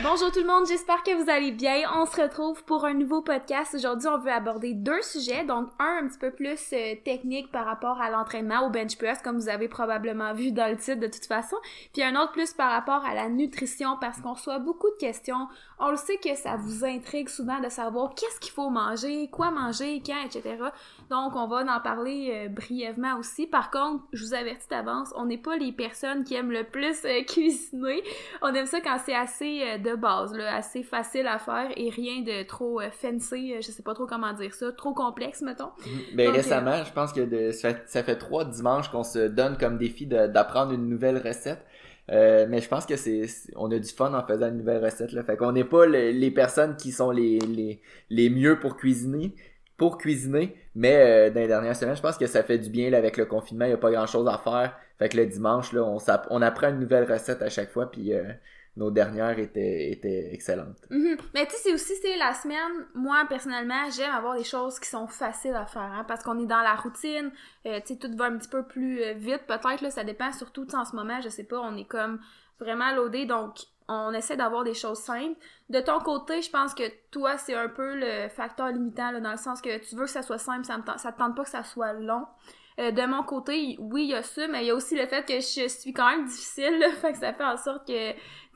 Bonjour tout le monde, j'espère que vous allez bien. On se retrouve pour un nouveau podcast. Aujourd'hui, on veut aborder deux sujets. Donc, un un petit peu plus euh, technique par rapport à l'entraînement, au bench press, comme vous avez probablement vu dans le titre de toute façon. Puis un autre plus par rapport à la nutrition, parce qu'on reçoit beaucoup de questions. On le sait que ça vous intrigue souvent de savoir qu'est-ce qu'il faut manger, quoi manger, quand, etc. Donc, on va en parler euh, brièvement aussi. Par contre, je vous avertis d'avance, on n'est pas les personnes qui aiment le plus euh, cuisiner. On aime ça quand c'est assez euh, de base, là, assez facile à faire et rien de trop fancy, je sais pas trop comment dire ça, trop complexe, mettons. Ben Donc, récemment, je pense que de- ça, fait, ça fait trois dimanches qu'on se donne comme défi d'apprendre une nouvelle recette. Euh, mais je pense que c'est c'est- on a du fun en faisant une nouvelle recette là. Fait qu'on n'est pas le- les personnes qui sont les, les, les mieux pour cuisiner pour cuisiner, mais euh, dans les dernières semaines, je pense que ça fait du bien avec le confinement, il y a pas grand chose à faire. Fait que le dimanche là, on, on apprend une nouvelle recette à chaque fois puis euh, nos dernières étaient excellentes. Mhm. Mais tu sais, c'est aussi, la semaine, moi, personnellement, j'aime avoir des choses qui sont faciles à faire, hein, parce qu'on est dans la routine, euh, tu sais, tout va un petit peu plus vite, peut-être, là, ça dépend, surtout, en ce moment, je sais pas, on est comme vraiment loadé, donc on essaie d'avoir des choses simples. De ton côté, je pense que toi, c'est un peu le facteur limitant, dans le sens que tu veux que ça soit simple, ça, ça te tente pas que ça soit long. Euh, de mon côté, oui, il y a ça, mais il y a aussi le fait que je suis quand même difficile, là, fait que ça fait en sorte que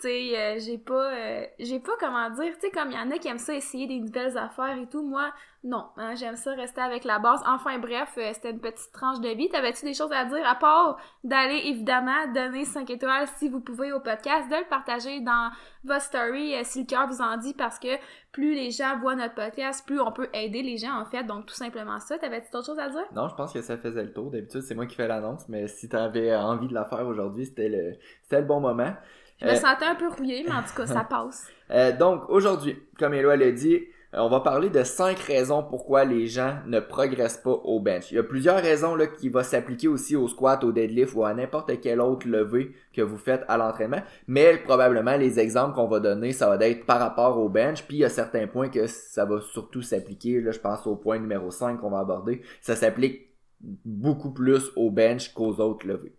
euh, j'ai pas, euh, j'ai pas comment dire, tu sais, comme il y en a qui aiment ça essayer des nouvelles affaires et tout, moi, non, hein, j'aime ça rester avec la base. Enfin bref, euh, c'était une petite tranche de vie. T'avais-tu des choses à dire à part d'aller évidemment donner 5 étoiles si vous pouvez au podcast, de le partager dans votre story si le cœur vous en dit parce que plus les gens voient notre podcast, plus on peut aider les gens en fait, donc tout simplement ça. T'avais-tu d'autres choses à dire? Non, je pense que ça faisait le tour. D'habitude, c'est moi qui fais l'annonce, mais si tu avais envie de la faire aujourd'hui, c'était le, c'était le bon moment. Je me Euh, sentais un peu rouillée, mais en tout cas, ça passe. Euh, donc, aujourd'hui, comme Éloi l'a dit, euh, on va parler de cinq raisons pourquoi les gens ne progressent pas au bench. Il y a plusieurs raisons là, qui vont s'appliquer aussi au squat, au deadlift ou à n'importe quel autre levé que vous faites à l'entraînement. Mais probablement, les exemples qu'on va donner, ça va être par rapport au bench. Puis il y a certains points que ça va surtout s'appliquer. Là, je pense au point numéro 5 qu'on va aborder. Ça s'applique beaucoup plus au bench qu'aux autres levées.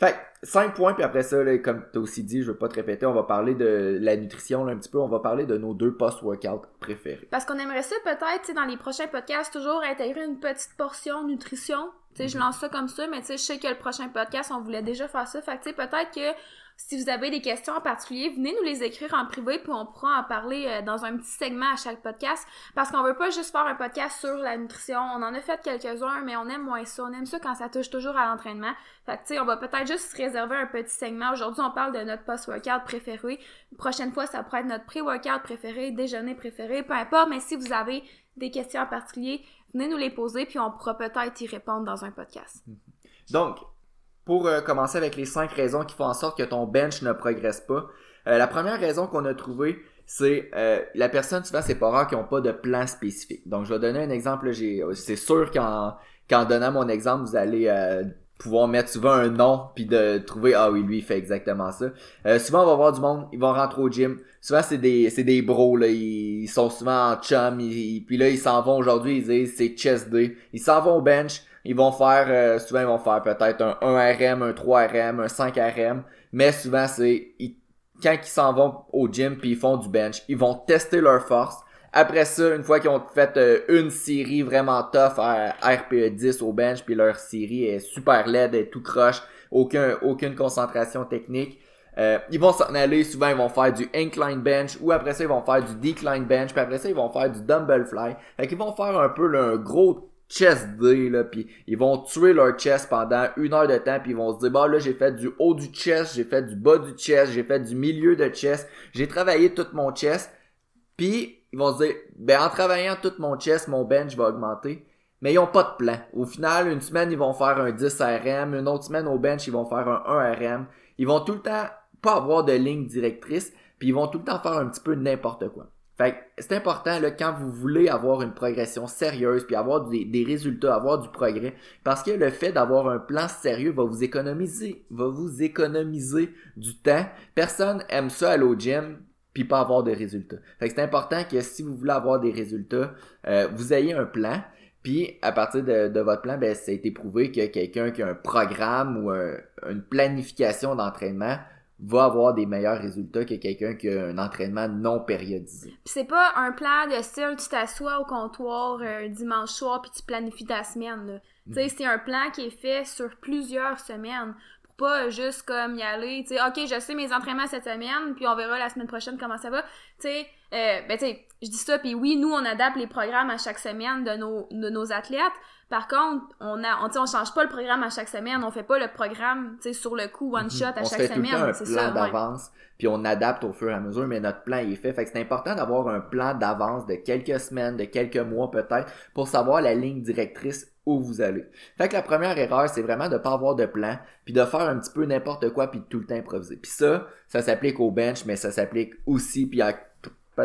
Fait que, 5 points, puis après ça, là, comme tu aussi dit, je veux pas te répéter, on va parler de la nutrition là, un petit peu, on va parler de nos deux post-workout préférés. Parce qu'on aimerait ça peut-être, dans les prochains podcasts, toujours intégrer une petite portion nutrition. Je lance ça comme ça, mais je sais que le prochain podcast, on voulait déjà faire ça. Fait que, tu sais, peut-être que si vous avez des questions en particulier, venez nous les écrire en privé, puis on pourra en parler euh, dans un petit segment à chaque podcast. Parce qu'on veut pas juste faire un podcast sur la nutrition. On en a fait quelques-uns, mais on aime moins ça. On aime ça quand ça touche toujours à l'entraînement. Fait que, tu sais, on va peut-être juste se réserver un petit segment. Aujourd'hui, on parle de notre post-workout préféré. Une prochaine fois, ça pourrait être notre pré-workout préféré, déjeuner préféré, peu importe. Mais si vous avez des questions en particulier, venez nous les poser, puis on pourra peut-être y répondre dans un podcast. Donc, pour euh, commencer avec les cinq raisons qui font en sorte que ton bench ne progresse pas, euh, la première raison qu'on a trouvée, c'est euh, la personne, souvent, c'est pas rare qu'ils n'ont pas de plan spécifique. Donc, je vais donner un exemple. C'est sûr qu'en donnant mon exemple, vous allez pouvoir mettre souvent un nom puis de trouver ah oui lui il fait exactement ça. Euh, souvent on va voir du monde, ils vont rentrer au gym. Souvent c'est des c'est des bros là, ils, sont souvent en chum, ils- puis là ils s'en vont aujourd'hui, ils disent c'est chest day. Ils s'en vont au bench, ils vont faire euh, souvent ils vont faire peut-être un 1 RM, un 3 RM, un 5 RM, mais souvent c'est quand ils s'en vont au gym puis ils font du bench, ils vont tester leur force. Après ça, une fois qu'ils ont fait euh, une série vraiment tough à RPE 10 au bench, puis leur série est super laide, est tout croche, aucun, aucune concentration technique, euh, ils vont s'en aller, souvent ils vont faire du incline bench, ou après ça ils vont faire du decline bench, puis après ça ils vont faire du dumbbell fly. Fait qu'ils vont faire un peu là, un gros chest day, là, puis ils vont tuer leur chest pendant une heure de temps, puis ils vont se dire, bah là j'ai fait du haut du chest, j'ai fait du bas du chest, j'ai fait du milieu de chest, j'ai travaillé tout mon chest, puis ils vont se dire, ben en travaillant tout mon chest, mon bench va augmenter. Mais ils ont pas de plan. Au final, une semaine, ils vont faire un 10 RM. Une autre semaine, au bench, ils vont faire un 1 RM. Ils vont tout le temps pas avoir de ligne directrice. Puis ils vont tout le temps faire un petit peu n'importe quoi. Fait c'est important, là, quand vous voulez avoir une progression sérieuse, puis avoir des, des résultats, avoir du progrès, parce que le fait d'avoir un plan sérieux va vous économiser, va vous économiser du temps. Personne aime ça aller au gym, puis pas avoir de résultats. Fait que c'est important que si vous voulez avoir des résultats, euh, vous ayez un plan. Puis à partir de, de votre plan, ben, ça a été prouvé que quelqu'un qui a un programme ou un- une planification d'entraînement va avoir des meilleurs résultats que quelqu'un qui a un entraînement non périodisé. Puis c'est pas un plan de style, tu t'assois au comptoir un dimanche soir puis tu planifies ta semaine. Tu sais, c'est un plan qui est fait sur plusieurs semaines. Pas juste comme y aller, tu sais, ok, je sais mes entraînements cette semaine, puis on verra la semaine prochaine comment ça va. Tu sais, euh, ben tu sais, je dis ça, puis oui, nous on adapte les programmes à chaque semaine de nos, de nos athlètes. Par contre, on a, on, on change pas le programme à chaque semaine, on fait pas le programme, tu sais, sur le coup one shot à Mhm. on se chaque fait tout le temps semaine. un plan d'avance, puis on adapte au fur et à mesure, mais notre plan est fait. Fait que c'est important d'avoir un plan d'avance de quelques semaines, de quelques mois peut-être, pour savoir la ligne directrice où vous allez. Fait que la première erreur, c'est vraiment de pas avoir de plan, puis de faire un petit peu n'importe quoi, puis de tout le temps improviser. Puis ça, ça s'applique au bench, mais ça s'applique aussi, puis à-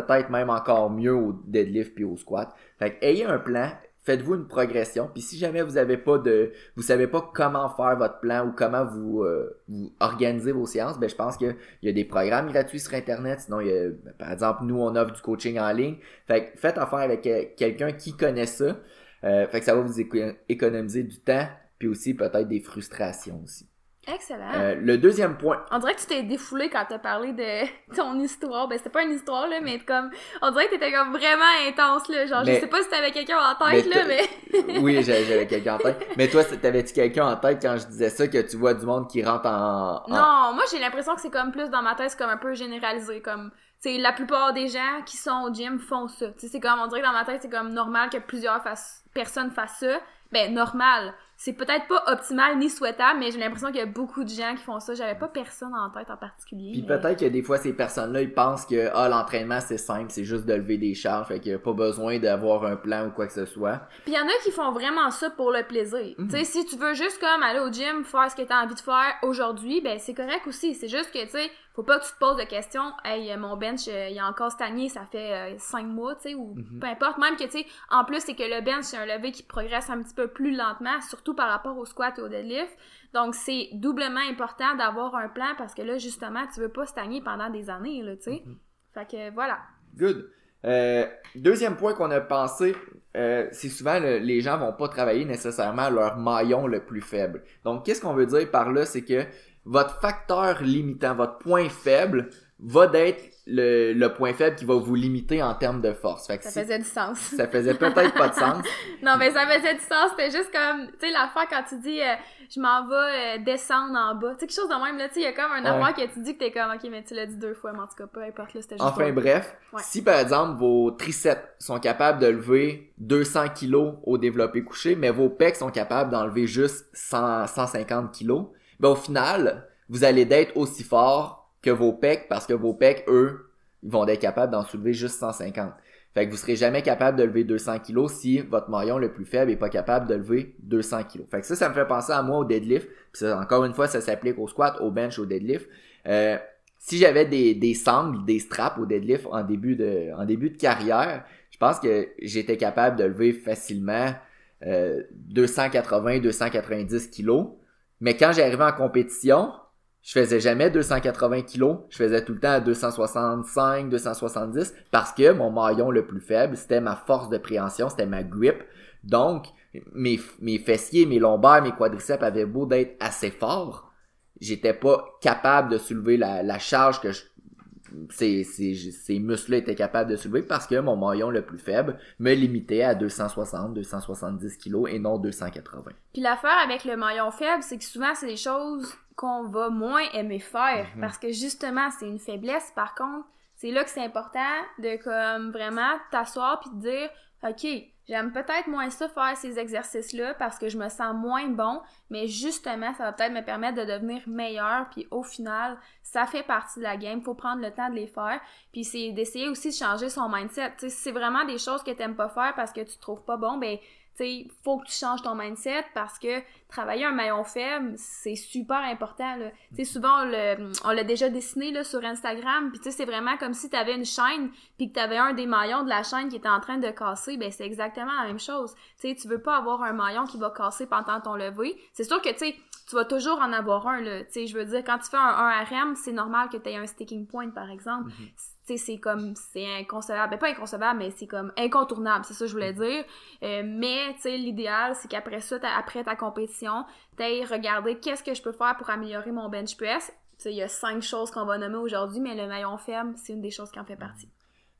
peut-être même encore mieux au deadlift puis au squat. Fait que ayez un plan, faites-vous une progression, puis si jamais vous avez pas de, vous savez pas comment faire votre plan ou comment vous, euh, vous organisez vos séances, ben je pense que il y a des programmes gratuits sur internet. Sinon, il y a, par exemple, nous on offre du coaching en ligne. Fait que faites affaire avec euh, quelqu'un qui connaît ça. Euh, fait que ça va vous éco- économiser du temps, puis aussi peut-être des frustrations aussi. Excellent. Euh, le deuxième point, On dirait que tu t'es défoulé quand t'as parlé de ton histoire. Ben, c'était pas une histoire, là, mais comme, on dirait que t'étais comme vraiment intense, là. Genre, Mais- je sais pas si t'avais quelqu'un en tête, Mais là, mais. oui, j'avais quelqu'un en tête. Mais toi, t'avais-tu quelqu'un en tête quand je disais ça, que tu vois du monde qui rentre en... en- Non, moi, j'ai l'impression que c'est comme plus dans ma tête, c'est comme un peu généralisé. Comme, tu la plupart des gens qui sont au gym font ça. Tu sais, c'est comme, on dirait que dans ma tête, c'est comme normal que plusieurs fassent- personnes fassent ça. Ben, normal. C'est peut-être pas optimal ni souhaitable, mais j'ai l'impression qu'il y a beaucoup de gens qui font ça. J'avais pas personne en tête en particulier. Puis mais- peut-être que des fois, ces personnes-là, ils pensent que ah, l'entraînement, c'est simple, c'est juste de lever des charges, fait qu'il n'y a pas besoin d'avoir un plan ou quoi que ce soit. Puis il y en a qui font vraiment ça pour le plaisir. Mhm. Tu sais, si tu veux juste comme aller au gym, faire ce que tu as envie de faire aujourd'hui, ben c'est correct aussi. C'est juste que, tu sais, faut pas que tu te poses de questions. Hey, euh, mon bench, euh, il a encore stagné, ça fait euh, cinq mois, tu sais, ou Mhm. peu importe. Même que, tu sais, en plus, c'est que le bench, c'est un levé qui progresse un petit peu plus lentement, surtout par rapport au squat et au deadlift. Donc, c'est doublement important d'avoir un plan parce que là, justement, tu veux pas stagner pendant des années, là, tu sais. Mhm. Fait que, voilà. Good. Euh, deuxième point qu'on a pensé, euh, c'est souvent le- les gens vont pas travailler nécessairement leur maillon le plus faible. Donc, qu'est-ce qu'on veut dire par là, c'est que votre facteur limitant, votre point faible, va d'être le, le point faible qui va vous limiter en termes de force. Fait que Ça si- faisait du sens. ça faisait peut-être pas de sens. Non, mais ça faisait du sens. C'était juste comme, tu sais, l'affaire quand tu dis, euh, je m'en vais euh, descendre en bas. Tu sais, quelque chose de même, là, tu sais, il y a comme un Ouais. affaire que tu dis que t'es comme, ok, mais tu l'as dit deux fois, mais en tout cas, peu importe, là, c'était juste. Enfin bref, Ouais. si par exemple vos triceps sont capables de lever 200 kilos au développé couché, mais vos pecs sont capables d'enlever juste 100, 150 kilos, ben au final, vous allez d'être aussi fort que vos pecs parce que vos pecs, eux, ils vont être capables d'en soulever juste 150. Fait que vous serez jamais capable de lever 200 kilos si votre maillon le plus faible est pas capable de lever 200 kilos. Fait que ça, ça me fait penser à moi au deadlift. Puis ça, encore une fois, ça s'applique au squat, au bench, au deadlift. Euh, si j'avais des, des sangles, des straps au deadlift en début de, en début de carrière, je pense que j'étais capable de lever facilement euh, 280-290 kilos. Mais quand j'arrivais en compétition, je faisais jamais 280 kilos, je faisais tout le temps à 265, 270 parce que mon maillon le plus faible, c'était ma force de préhension, c'était ma grip. Donc, mes, mes fessiers, mes lombaires, mes quadriceps avaient beau d'être assez forts, j'étais pas capable de soulever la, la charge que je, ces, ces, ces muscles-là étaient capables de soulever parce que mon maillon le plus faible me limitait à 260, 270 kilos et non 280. Puis l'affaire avec le maillon faible, c'est que souvent, c'est des choses qu'on va moins aimer faire. Mhm. Parce que justement, c'est une faiblesse. Par contre, c'est là que c'est important de comme vraiment t'asseoir puis de dire, OK, j'aime peut-être moins ça faire ces exercices-là parce que je me sens moins bon, mais justement, ça va peut-être me permettre de devenir meilleur, puis au final, ça fait partie de la game, faut prendre le temps de les faire, puis c'est d'essayer aussi de changer son mindset. Si c'est vraiment des choses que t'aimes pas faire parce que tu te trouves pas bon, ben sais, faut que tu changes ton mindset parce que travailler un maillon faible, c'est super important. Souvent, on l'a déjà dessiné là, sur Instagram, puis c'est vraiment comme si tu avais une chaîne, puis que tu avais un des maillons de la chaîne qui était en train de casser, ben c'est exactement la même chose. Tu tu veux pas avoir un maillon qui va casser pendant ton lever. C'est sûr que, tu vas toujours en avoir un, je veux dire, quand tu fais un, un RM, c'est normal que tu aies un sticking point, par exemple. Tu sais, c'est comme, c'est inconcevable. Ben, pas inconcevable, mais c'est comme incontournable, c'est ça que je voulais dire. Euh, mais, tu sais, l'idéal, c'est qu'après ça, après ta compétition, t'ailles regarder qu'est-ce que je peux faire pour améliorer mon bench press. il y a cinq choses qu'on va nommer aujourd'hui, mais le maillon faible, c'est une des choses qui en fait partie.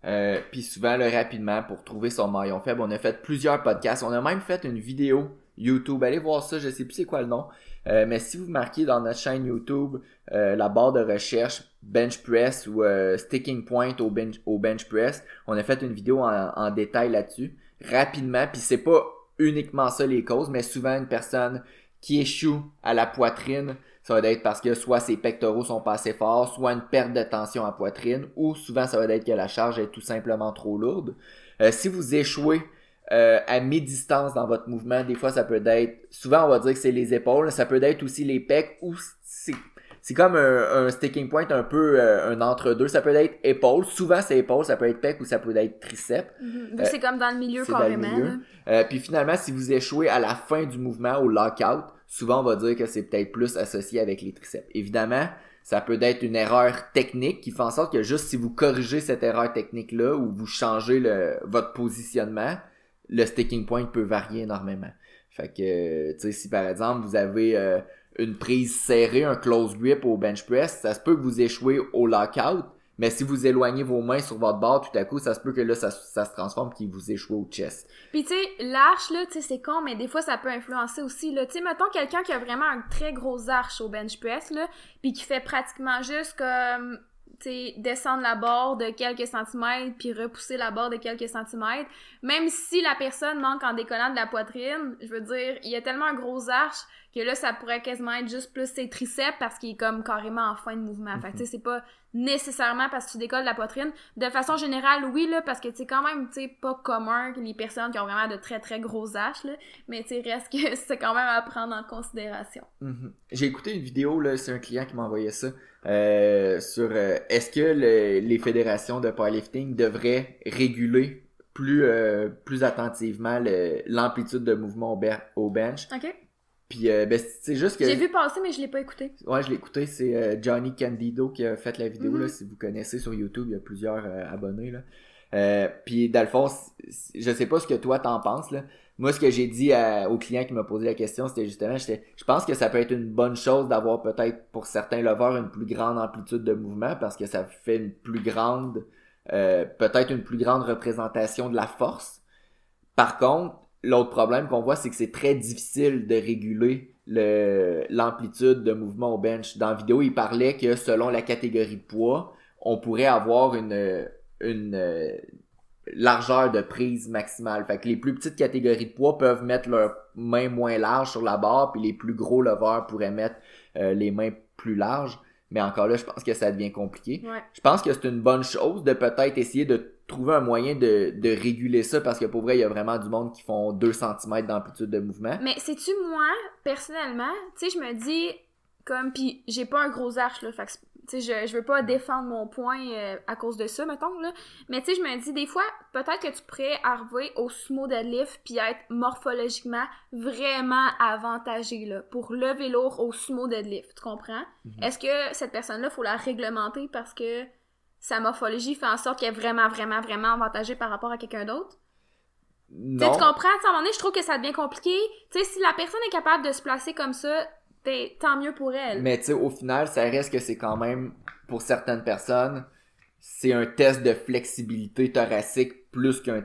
Euh, puis souvent, là, rapidement, pour trouver son maillon faible, on a fait plusieurs podcasts. On a même fait une vidéo YouTube. Allez voir ça, je sais plus c'est quoi le nom. Euh, mais si vous marquez dans notre chaîne YouTube euh, la barre de recherche bench press ou sticking point au bench, press, on a fait une vidéo en, détail là-dessus, rapidement. Puis c'est pas uniquement ça les causes, mais souvent une personne qui échoue à la poitrine, ça va être parce que soit ses pectoraux sont pas assez forts, soit une perte de tension à poitrine, ou souvent ça va être que la charge est tout simplement trop lourde. Euh, si vous échouez euh, à mi-distance dans votre mouvement, des fois ça peut être, souvent on va dire que c'est les épaules, ça peut être aussi les pecs, ou c'est comme un, sticking point un peu euh, un entre-deux. Ça peut être épaule, souvent c'est épaule, ça peut être pec ou ça peut être triceps. Mm-hmm. c'est comme dans le milieu carrément. puis finalement, si vous échouez à la fin du mouvement, au lockout, souvent on va dire que c'est peut-être plus associé avec les triceps. Évidemment, ça peut être une erreur technique qui fait en sorte que juste si vous corrigez cette erreur technique-là ou vous changez le, votre positionnement, le sticking point peut varier énormément. Fait que, tu sais, si par exemple vous avez euh, une prise serrée, un close grip au bench press, ça peut que vous échouez au lockout, mais si vous éloignez vos mains sur votre barre, tout à coup, ça se peut que là, ça, ça se transforme qu'il vous échoue au chest. Puis tu sais, l'arche, là, tu sais, c'est con, mais des fois, ça peut influencer aussi, là. Tu sais, mettons quelqu'un qui a vraiment un très gros arche au bench press, là, puis qui fait pratiquement juste comme sais, descendre la barre de quelques centimètres puis repousser la barre de quelques centimètres, même si la personne manque en décollant de la poitrine, je veux dire, il y a tellement un gros arche que là, ça pourrait quasiment être juste plus ses triceps parce qu'il est comme carrément en fin de mouvement. Fait que, tu sais, c'est pas nécessairement parce que tu décolles la poitrine. De façon générale, oui, là, parce que, c'est quand même, tu sais, pas commun que les personnes qui ont vraiment de très, très gros arches, là. Mais, tu sais, reste que c'est quand même à prendre en considération. Mm-hmm. J'ai écouté une vidéo, là, c'est un client qui m'a envoyé ça, euh, sur euh, est-ce que les fédérations de powerlifting devraient réguler plus, euh, plus attentivement l'amplitude de mouvement au, bench? Puis euh, ben, c'est juste que. J'ai vu passer, mais je l'ai pas écouté. Ouais, je l'ai écouté. C'est euh, Johnny Candido qui a fait la vidéo. là, mhm. si vous connaissez sur YouTube, il y a plusieurs euh, abonnés. Là. Euh, puis Dalphonse, je sais pas ce que toi t'en penses. Là. Moi, ce que j'ai dit au client qui m'a posé la question, c'était justement, je pense que ça peut être une bonne chose d'avoir peut-être pour certains lovers une plus grande amplitude de mouvement parce que ça fait une plus grande, peut-être une plus grande représentation de la force. Par contre, L'autre problème qu'on voit, c'est que c'est très difficile de réguler l'amplitude de mouvement au bench. Dans la vidéo, il parlait que selon la catégorie de poids, on pourrait avoir une, euh, largeur de prise maximale. Fait que les plus petites catégories de poids peuvent mettre leurs mains moins larges sur la barre, puis les plus gros leveurs pourraient mettre euh, les mains plus larges. Mais encore là, je pense que ça devient compliqué. Je pense que c'est une bonne chose de peut-être essayer de trouver un moyen de, de réguler ça parce que pour vrai, il y a vraiment du monde qui font 2 cm d'amplitude de mouvement. Mais sais-tu, moi, personnellement, tu sais, je me dis, comme, puis j'ai pas un gros arche, là, fait tu sais, je, je veux pas défendre mon point euh, à cause de ça, mettons, là. Mais tu sais, je me dis, des fois, peut-être que tu pourrais arriver au sumo deadlift puis être morphologiquement vraiment avantagé, là, pour lever lourd au sumo deadlift, tu comprends? Mhm. Est-ce que cette personne-là, faut la réglementer parce que sa morphologie fait en sorte qu'elle est vraiment, vraiment, vraiment avantagée par rapport à quelqu'un d'autre? Non. Tu comprends? À un moment donné, je trouve que ça devient compliqué. Tu sais, si la personne est capable de se placer comme ça, tant mieux pour elle. Mais tu sais, au final, ça reste que c'est quand même, pour certaines personnes, c'est un test de flexibilité thoracique plus qu'un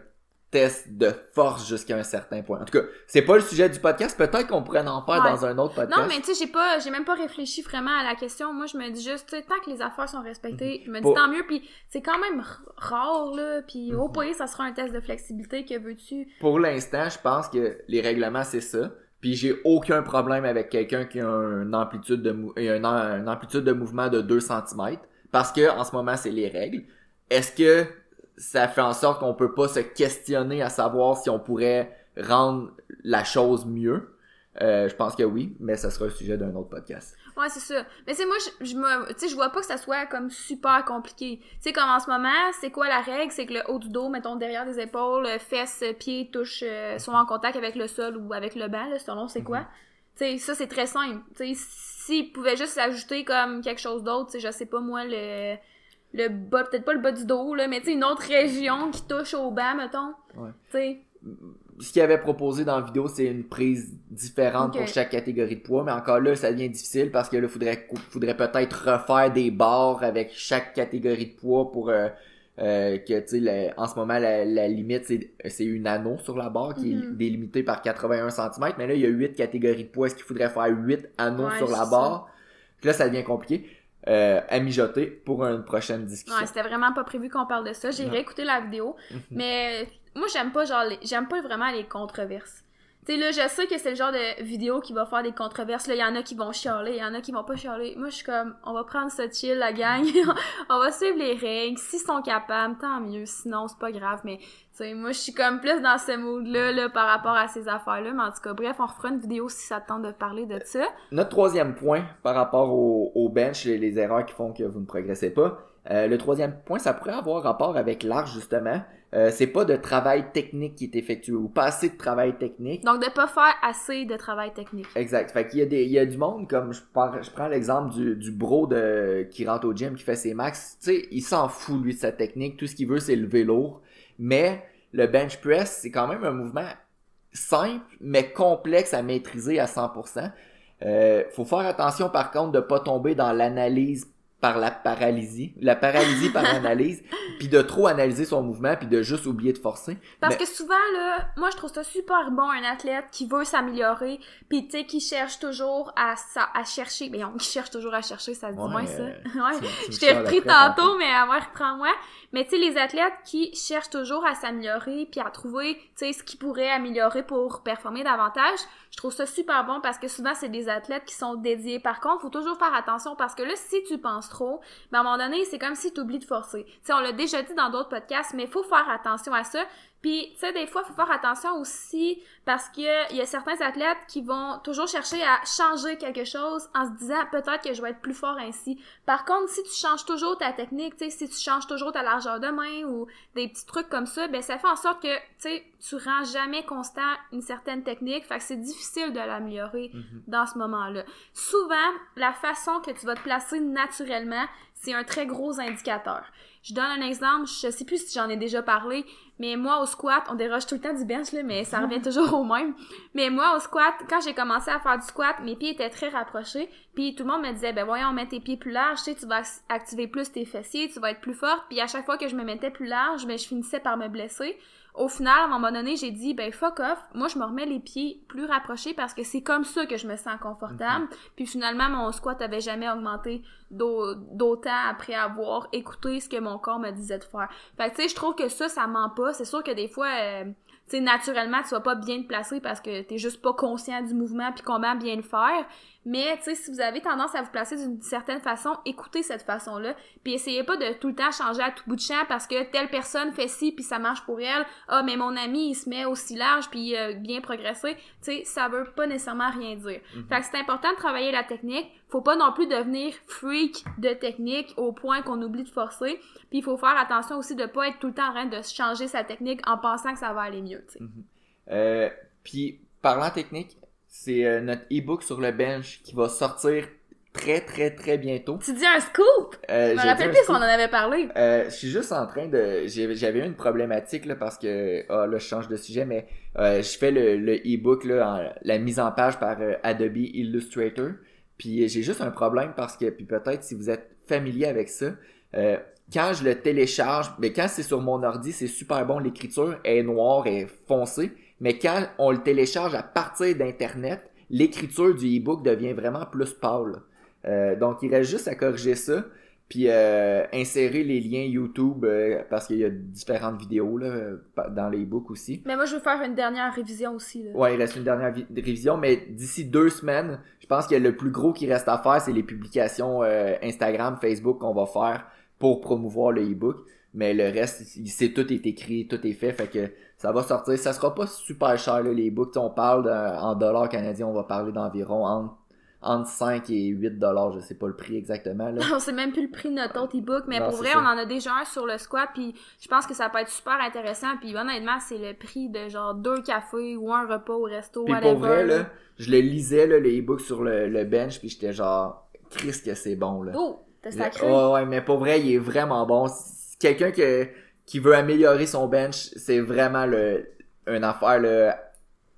test de force jusqu'à un certain point. En tout cas, c'est pas le sujet du podcast. Peut-être qu'on pourrait en faire dans un autre podcast. Non, mais tu sais, j'ai pas, j'ai même pas réfléchi vraiment à la question. Moi, je me dis juste, tant que les affaires sont respectées, je me dis tant mieux. Puis c'est quand même rare là. Puis au mhm. pays, ça sera un test de flexibilité que veux-tu? Pour l'instant, je pense que les règlements c'est ça. Puis j'ai aucun problème avec quelqu'un qui a une amplitude de une, amplitude de mouvement de 2 cm parce que en ce moment c'est les règles. Est-ce que ça fait en sorte qu'on peut pas se questionner à savoir si on pourrait rendre la chose mieux? Euh, je pense que oui, mais ça sera le sujet d'un autre podcast. Ouais, c'est ça. Mais c'est moi, je, je me, tu sais, je vois pas que ça soit comme super compliqué. Tu sais, comme en ce moment, c'est quoi la règle? C'est que le haut du dos, mettons, derrière des épaules, fesses, pieds, touchent, euh, sont en contact avec le sol ou avec le banc, là, selon c'est quoi. Mhm. Tu sais, ça, c'est très simple. Tu sais, s'ils pouvaient juste s'ajouter comme quelque chose d'autre, tu sais, je sais pas moi, le le bas, peut-être pas le bas du dos, là, mais tu sais, une autre région qui touche au bas, mettons. Ouais. Tu sais. Ce qu'il avait proposé dans la vidéo, c'est une prise différente pour chaque catégorie de poids, mais encore là, ça devient difficile parce que là, faudrait, faudrait peut-être refaire des barres avec chaque catégorie de poids pour euh, euh, que, tu sais, en ce moment, la, la limite, c'est une anneau sur la barre qui est Mhm. délimitée par 81 cm, mais là, il y a 8 catégories de poids. Est-ce qu'il faudrait faire 8 anneaux Ouais, sur la barre? Puis là, ça devient compliqué. Euh, à mijoter pour une prochaine discussion. Ouais, c'était vraiment pas prévu qu'on parle de ça. J'ai réécouté la vidéo, Mhm. mais moi j'aime pas genre les- j'aime pas vraiment les controverses. Tu sais là, je sais que c'est le genre de vidéo qui va faire des controverses. Là, il y en a qui vont chialer, il y en a qui vont pas chialer. Moi, je suis comme on va prendre ça chill la gang. on va suivre les règles. S'ils sont capables, tant mieux. Sinon, c'est pas grave, mais tu sais, moi je suis comme plus dans ce mood là par rapport à ces affaires-là, mais en tout cas, bref, on refera une vidéo si ça te tente de parler de ça. Notre troisième point par rapport au, au bench, les, les erreurs qui font que vous ne progressez pas. euh, le troisième point, ça pourrait avoir rapport avec l'art justement. Euh, c'est pas de travail technique qui est effectué ou pas assez de travail technique. Donc de pas faire assez de travail technique. Exact. Fait qu'il y a des, il y a du monde comme je prends, je prends l'exemple du, du bro de qui rentre au gym qui fait ses max. Tu sais, il s'en fout lui de sa technique. Tout ce qu'il veut c'est lever lourd. Mais le bench press c'est quand même un mouvement simple mais complexe à maîtriser à 100%. Euh, faut faire attention par contre de pas tomber dans l'analyse par la paralysie, la paralysie par l'analyse, puis de trop analyser son mouvement puis de juste oublier de forcer. Parce Mais- que souvent, là, moi, je trouve ça super bon, un athlète qui veut s'améliorer, puis tu sais, qui cherche toujours à, à chercher, mais on qui cherche toujours à chercher, ça se dit Ouais, moins, ça. euh, ouais. Je t'ai repris tantôt, mais à moi, reprends-moi. Mais tu sais, les athlètes qui cherchent toujours à s'améliorer, puis à trouver, tu sais, ce qu'ils pourraient améliorer pour performer davantage, je trouve ça super bon parce que souvent, c'est des athlètes qui sont dédiés. Par contre, faut toujours faire attention parce que là, si tu penses trop, ben à un moment donné, c'est comme si tu oublies de forcer. Sais, on l'a déjà dit dans d'autres podcasts, mais il faut faire attention à ça. Puis, tu sais, des fois, il faut faire attention aussi parce que il y a certains athlètes qui vont toujours chercher à changer quelque chose en se disant peut-être que je vais être plus fort ainsi. Par contre, si tu changes toujours ta technique, tu sais, si tu changes toujours ta largeur de main ou des petits trucs comme ça, ben ça fait en sorte que, tu sais, tu rends jamais constant une certaine technique, fait que c'est difficile de l'améliorer Mhm. dans ce moment-là. Souvent, la façon que tu vas te placer naturellement, c'est un très gros indicateur. Je donne un exemple, je sais plus si j'en ai déjà parlé, mais moi au squat, on déroge tout le temps du bench là, mais ça revient toujours au même. Mais moi au squat, quand j'ai commencé à faire du squat, mes pieds étaient très rapprochés, puis tout le monde me disait ben voyons, mets tes pieds plus larges, tu sais, tu vas ac- activer plus tes fessiers, tu vas être plus forte, puis à chaque fois que je me mettais plus large, ben je finissais par me blesser. Au final, à un moment donné, j'ai dit ben fuck off, moi je me remets les pieds plus rapprochés parce que c'est comme ça que je me sens confortable. Puis finalement, mon squat avait jamais augmenté d'au- d'autant après avoir écouté ce que mon corps me disait de faire. Fait que tu sais, je trouve que ça, ça ment pas. C'est sûr que des fois, euh, tu sais, naturellement, tu vas pas bien te placer parce que t'es juste pas conscient du mouvement puis comment bien le faire. Mais tu sais, si vous avez tendance à vous placer d'une certaine façon, écoutez cette façon-là. Puis essayez pas de tout le temps changer à tout bout de champ parce que telle personne fait ci puis ça marche pour elle. Ah, mais mon ami, il se met aussi large puis euh, bien progresser. Tu sais, ça veut pas nécessairement rien dire. Fait que c'est important de travailler la technique. Faut pas non plus devenir freak de technique au point qu'on oublie de forcer. Puis il faut faire attention aussi de pas être tout le temps en train de changer sa technique en pensant que ça va aller mieux, tu sais. Euh, puis, parlant technique, c'est euh, notre e-book sur le bench qui va sortir très, très, très bientôt. Tu dis un scoop! Euh, Je me rappelle plus un si on en avait parlé. Euh, je suis juste en train de. J'avais eu une problématique là, parce que. Ah, là, je change de sujet, mais euh, je fais le, le e-book, là, en- la mise en page par euh, Adobe Illustrator. Puis j'ai juste un problème parce que, puis peut-être si vous êtes familier avec ça, euh, quand je le télécharge, mais quand c'est sur mon ordi, c'est super bon, l'écriture est noire, est foncée. Mais quand on le télécharge à partir d'Internet, l'écriture du e-book devient vraiment plus pâle. Euh, donc il reste juste à corriger ça puis euh, insérer les liens YouTube euh, parce qu'il y a différentes vidéos là, dans les books aussi. Mais moi, je veux faire une dernière révision aussi. Là. Ouais, il reste une dernière vi- révision, mais d'ici deux semaines, je pense que le plus gros qui reste à faire, c'est les publications euh, Instagram, Facebook qu'on va faire pour promouvoir le e-book. Mais le reste, il- c'est tout est écrit, tout est fait, fait que ça va sortir. Ça sera pas super cher là, les sais, On parle en dollars canadiens, on va parler d'environ entre, entre 5 et 8 dollars, je sais pas le prix exactement. Là. On sait même plus le prix de notre autre e-book, mais Non, pour vrai, ça. on en a déjà un sur le squat, puis je pense que ça peut être super intéressant, puis honnêtement, c'est le prix de genre deux cafés ou un repas au resto, Puis whatever. pour vrai, là, je le lisais, là, le e-book sur le, le bench, puis j'étais genre, Christ que c'est bon, là. Oh, t'as sacré. Ouais, ouais, mais pour vrai, il est vraiment bon. Quelqu'un que, qui veut améliorer son bench, c'est vraiment le, une affaire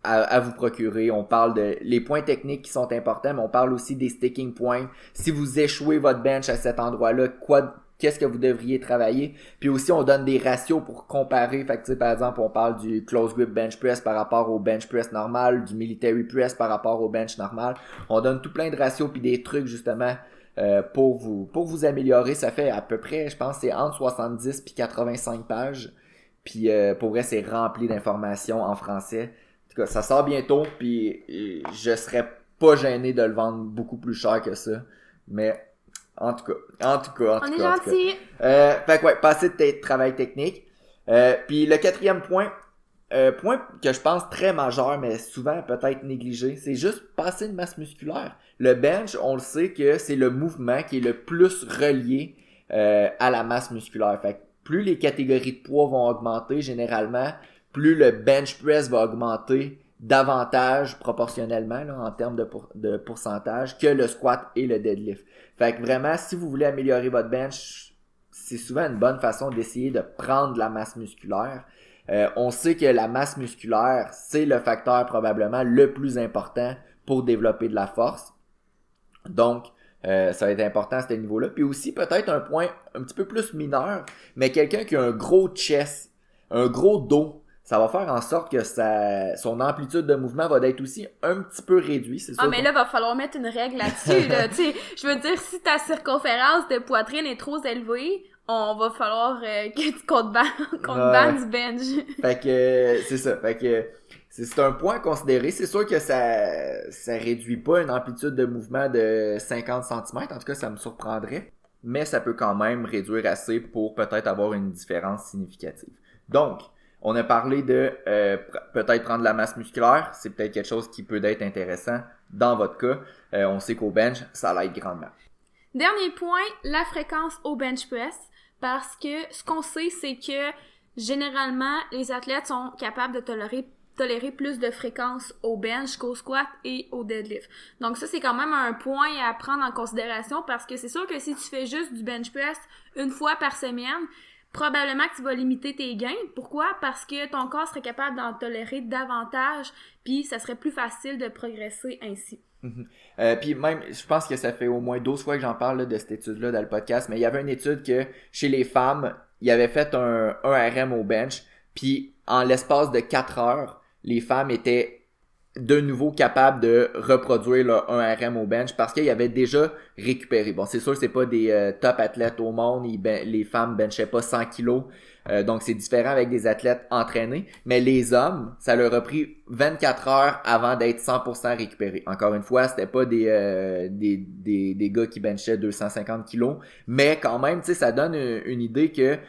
à, à, vous procurer. On parle de les points techniques qui sont importants, mais on parle aussi des sticking points. Si vous échouez votre bench à cet endroit-là, quoi qu'est-ce que vous devriez travailler? Puis aussi, on donne des ratios pour comparer. Fait que, par exemple, on parle du close grip bench press par rapport au bench press normal, du military press par rapport au bench normal. On donne tout plein de ratios puis des trucs, justement, euh, pour vous pour vous améliorer. Ça fait à peu près, je pense, c'est entre 70 puis 85 pages. Puis euh, pour vrai, c'est rempli d'informations en français. En tout cas, ça sort bientôt, puis euh, je serais pas gêné de le vendre beaucoup plus cher que ça. Mais en tout cas, en tout cas, en tout On est cas. tout cas. gentil. Euh, fait que ouais, passer de travail technique. Euh, puis le quatrième point, euh, point que je pense très majeur, mais souvent peut-être négligé, c'est juste passer une masse musculaire. Le bench, on le sait que c'est le mouvement qui est le plus relié euh, à la masse musculaire. Fait que plus les catégories de poids vont augmenter généralement, plus le bench press va augmenter davantage proportionnellement en termes de, pour- de pourcentage que le squat et le deadlift. Fait que vraiment, si vous voulez améliorer votre bench, c'est souvent une bonne façon d'essayer de prendre la masse musculaire. Euh, on sait que la masse musculaire, c'est le facteur probablement le plus important pour développer de la force. Donc, euh, ça va être important à ce niveau-là. Puis aussi, peut-être un point un petit peu plus mineur, mais quelqu'un qui a un gros chest, un gros dos, ça va faire en sorte que sa, son amplitude de mouvement va être aussi un petit peu réduit. C'est Ah, mais là, va falloir mettre une règle là-dessus, là. tu sais, je veux dire, si ta circonférence de poitrine est trop élevée, on va falloir euh, que tu qu'on te ban- te du bench. Fait que euh, c'est ça. Fait que c'est un point à considérer. C'est sûr que ça ça réduit pas une amplitude de mouvement de 50 cm. En tout cas, ça me surprendrait. Mais ça peut quand même réduire assez pour peut-être avoir une différence significative. Donc, on a parlé de euh, peut-être prendre de la masse musculaire. C'est peut-être quelque chose qui peut être intéressant dans votre cas. Euh, on sait qu'au bench, ça l'aide grandement. Dernier point, la fréquence au bench press. Parce que ce qu'on sait, c'est que généralement, les athlètes sont capables de tolérer, tolérer plus de fréquence au bench qu'au squat et au deadlift. Donc ça, c'est quand même un point à prendre en considération parce que c'est sûr que si tu fais juste du bench press une fois par semaine, probablement que tu vas limiter tes gains. Pourquoi? Parce que ton corps serait capable d'en tolérer davantage, puis ça serait plus facile de progresser ainsi. Euh, puis même, je pense que ça fait au moins 12 fois que j'en parle de cette étude-là dans le podcast, mais il y avait une étude que chez les femmes, il avait fait un, un RM au bench, puis en l'espace de 4 heures, les femmes étaient de nouveau capables de reproduire leur 1 RM au bench parce qu'ils avaient déjà récupéré. Bon, c'est sûr c'est pas des euh, top athlètes au monde, ben- les femmes benchaient pas 100 kilos, euh, donc c'est différent avec des athlètes entraînés, mais les hommes, ça leur a pris 24 heures avant d'être 100% récupérés. Encore une fois, c'était pas des, euh, des, des, gars qui benchaient 250 kilos, mais quand même, tu sais, ça donne une, une idée que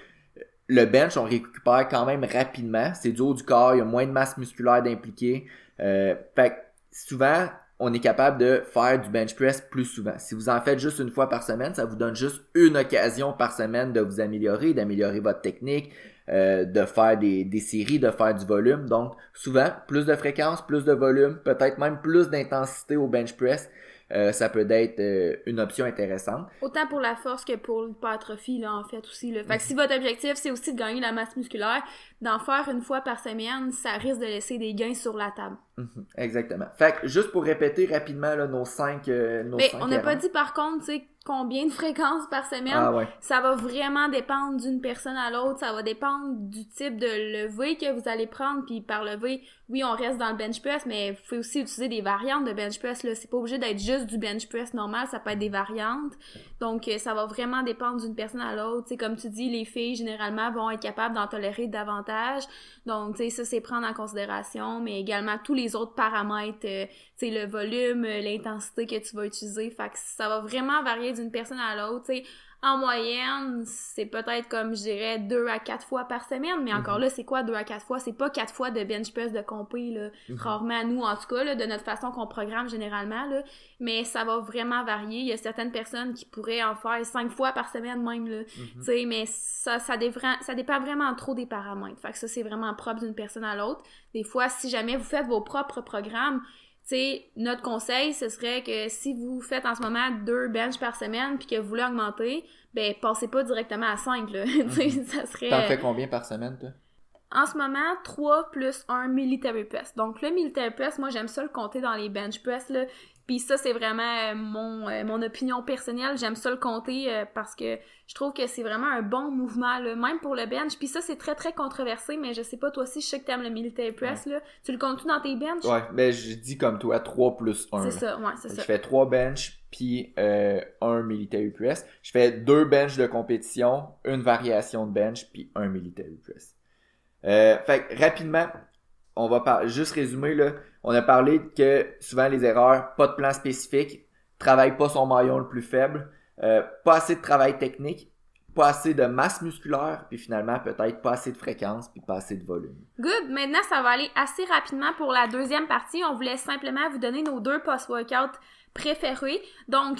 le bench, on récupère quand même rapidement. C'est du haut du corps, il y a moins de masse musculaire d'impliquer. Euh, fait que souvent, on est capable de faire du bench press plus souvent. Si vous en faites juste une fois par semaine, ça vous donne juste une occasion par semaine de vous améliorer, d'améliorer votre technique, euh, de faire des, des séries, de faire du volume. Donc, souvent, plus de fréquence, plus de volume, peut-être même plus d'intensité au bench press. Euh, ça peut être euh, une option intéressante. Autant pour la force que pour l'hypertrophie, là, en fait, aussi, là. Fait que si votre objectif, c'est aussi de gagner la masse musculaire, d'en faire une fois par semaine, ça risque de laisser des gains sur la table. Mhm, Exactement. Fait que juste pour répéter rapidement là, nos cinq, euh, nos Mais cinq on n'a pas dit, par contre, combien de fréquences par semaine. Ah ouais. Ça va vraiment dépendre d'une personne à l'autre. Ça va dépendre du type de levé que vous allez prendre. Puis par levé, oui, on reste dans le bench press, mais vous pouvez aussi utiliser des variantes de bench press. Là, c'est pas obligé d'être juste du bench press normal. Ça peut être des variantes. Donc, euh, ça va vraiment dépendre d'une personne à l'autre. Sais, comme tu dis, les filles généralement vont être capables d'en tolérer davantage. Donc, tu sais, ça c'est prendre en considération, mais également tous les autres paramètres. euh, le volume, euh, l'intensité que tu vas utiliser. Fait que ça va vraiment varier d'une personne à l'autre. En moyenne, c'est peut-être comme je dirais deux à quatre fois par semaine, mais encore là, c'est quoi deux à quatre fois? C'est pas quatre fois de bench press de compé, là. Rarement à nous, en tout cas, là, de notre façon qu'on programme généralement, là. Mais ça va vraiment varier. Il y a certaines personnes qui pourraient en faire cinq fois par semaine même, là. Tu sais, mais ça, ça, dévra- ça dépend vraiment trop des paramètres. Fait que ça, c'est vraiment propre d'une personne à l'autre. Des fois, si jamais vous faites vos propres programmes, sais, notre conseil, ce serait que si vous faites en ce moment deux bench par semaine puis que vous voulez augmenter, ben, passez pas directement à 5, là. Sais, ça serait... T'en fais combien par semaine, toi? En ce moment, 3 plus 1 military press. Donc le military press, moi j'aime ça le compter dans les bench press là. Puis ça c'est vraiment euh, mon euh, mon opinion personnelle, j'aime ça le compter euh, parce que je trouve que c'est vraiment un bon mouvement là, même pour le bench. Puis ça c'est très très controversé, mais je sais pas toi aussi, je sais que t'aimes le military press là. Tu le comptes tout dans tes bench Ouais, mais je dis comme toi 3 plus 1. C'est ça, ouais, c'est ça. Je fais 3 bench puis euh, un military press. Je fais deux bench de compétition, une variation de bench puis un military press. Fait que, rapidement, on va par juste résumer là. On a parlé que souvent les erreurs, pas de plan spécifique, travaille pas son maillon le plus faible, euh, pas assez de travail technique, pas assez de masse musculaire, puis finalement peut-être pas assez de fréquence, puis pas assez de volume. Good. Maintenant, ça va aller assez rapidement pour la deuxième partie. On voulait simplement vous donner nos deux post-workout préférés. Donc,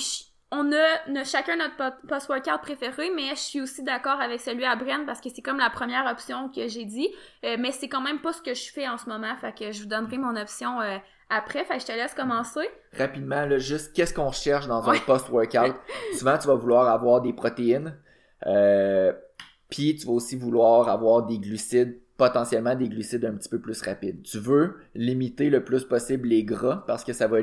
on a, on a chacun notre po- post-workout préféré, mais je suis aussi d'accord avec celui à Bren parce que c'est comme la première option que j'ai dit. Euh, mais c'est quand même pas ce que je fais en ce moment. Fait que je vous donnerai mon option euh, après. Fait que je te laisse commencer. Rapidement, là, juste qu'est-ce qu'on cherche dans Ouais. un post-workout? Souvent, tu vas vouloir avoir des protéines, euh, puis tu vas aussi vouloir avoir des glucides, potentiellement des glucides un petit peu plus rapides. Tu veux limiter le plus possible les gras parce que ça va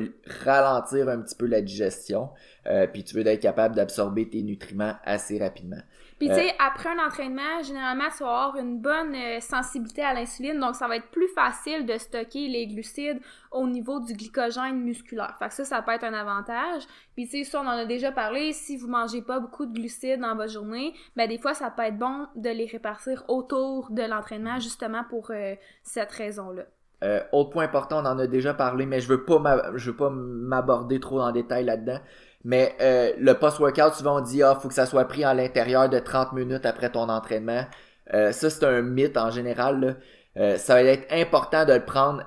ralentir un petit peu la digestion, euh, puis tu veux être capable d'absorber tes nutriments assez rapidement. Puis Euh. tu sais, après un entraînement, généralement, tu vas avoir une bonne euh, sensibilité à l'insuline, donc ça va être plus facile de stocker les glucides au niveau du glycogène musculaire. Fait que ça, ça peut être un avantage. Puis tu sais, ça, on en a déjà parlé, si vous mangez pas beaucoup de glucides dans votre journée, ben des fois, ça peut être bon de les répartir autour de l'entraînement, justement pour euh, cette raison-là. Euh, autre point important, on en a déjà parlé, mais je veux pas je veux pas m'aborder trop en détail là-dedans. Mais euh, le post-workout, souvent on dit ah faut que ça soit pris à l'intérieur de 30 minutes après ton entraînement. Euh, ça c'est un mythe en général. Euh, ça va être important de le prendre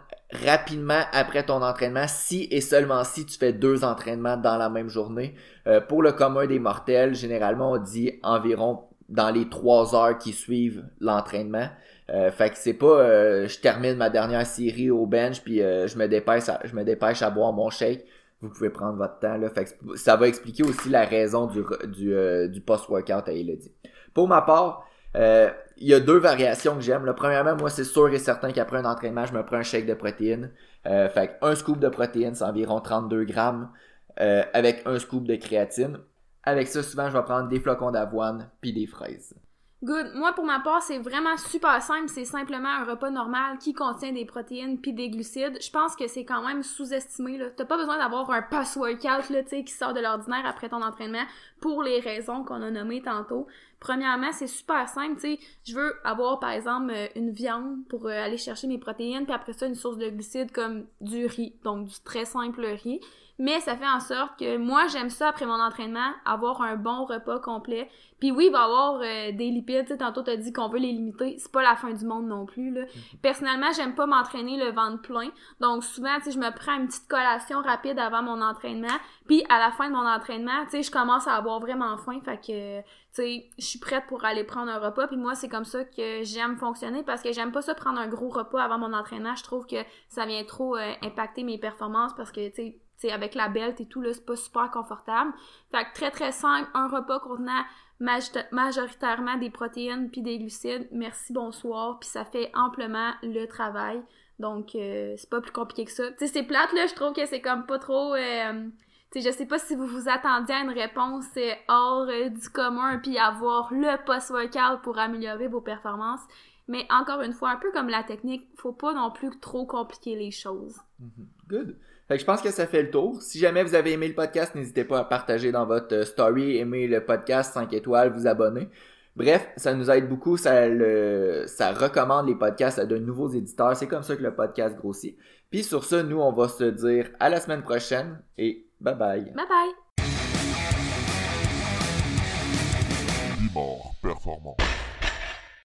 rapidement après ton entraînement si et seulement si tu fais deux entraînements dans la même journée. Pour le commun des mortels, généralement on dit environ dans les trois heures qui suivent l'entraînement. Euh, fait que c'est pas je termine ma dernière série au bench puis euh, je me dépêche à, je me dépêche à boire mon shake. Vous pouvez prendre votre temps là. Ça va expliquer aussi la raison du euh, post-workout à Elodie. Pour ma part, euh, il y a deux variations que j'aime. Premièrement, moi c'est sûr et certain qu'après un entraînement, je me prends un shake de protéines. Euh, fait un scoop de protéines, c'est environ 32 grammes avec un scoop de créatine. Avec ça, souvent, je vais prendre des flocons d'avoine puis des fraises. Good. Moi, pour ma part, c'est vraiment super simple. C'est simplement un repas normal qui contient des protéines puis des glucides. Je pense que c'est quand même sous-estimé, là. T'as pas besoin d'avoir un post-workout, là, tu sais, qui sort de l'ordinaire après ton entraînement pour les raisons qu'on a nommées tantôt. Premièrement, c'est super simple, sais. Je veux avoir, par exemple, euh, une viande pour euh, aller chercher mes protéines puis après ça, une source de glucides comme du riz. Donc, du très simple riz. Mais ça fait en sorte que moi, j'aime ça après mon entraînement, avoir un bon repas complet. Puis oui, il va y avoir euh, des lipides. Tu tantôt, t'as dit qu'on veut les limiter. C'est pas la fin du monde non plus, là. Personnellement, j'aime pas m'entraîner le ventre plein. Donc souvent, tu sais, je me prends une petite collation rapide avant mon entraînement. Puis à la fin de mon entraînement, tu sais, je commence à avoir vraiment faim. Fait que, tu sais, je suis prête pour aller prendre un repas. Puis moi, c'est comme ça que j'aime fonctionner parce que j'aime pas ça prendre un gros repas avant mon entraînement. Je trouve que ça vient trop euh, impacter mes performances parce que, tu sais, avec la belt et tout, là, c'est pas super confortable. Fait que très très simple, un repas contenant majorita- majoritairement des protéines puis des glucides. Merci, bonsoir. Puis ça fait amplement le travail. Donc, euh, c'est pas plus compliqué que ça. C'est plate, là, je trouve que c'est comme pas trop... euh, je sais pas si vous vous attendiez à une réponse euh, hors du commun puis avoir le post-workout pour améliorer vos performances. Mais encore une fois, un peu comme la technique, faut pas non plus trop compliquer les choses. Good. Fait que je pense que ça fait le tour. Si jamais vous avez aimé le podcast, n'hésitez pas à partager dans votre euh, story, aimer le podcast 5 étoiles, vous abonner. Bref, ça nous aide beaucoup, ça le, ça recommande les podcasts à de nouveaux éditeurs. C'est comme ça que le podcast grossit. Puis sur ça, nous, on va se dire à la semaine prochaine et bye bye. Bye bye! Performant.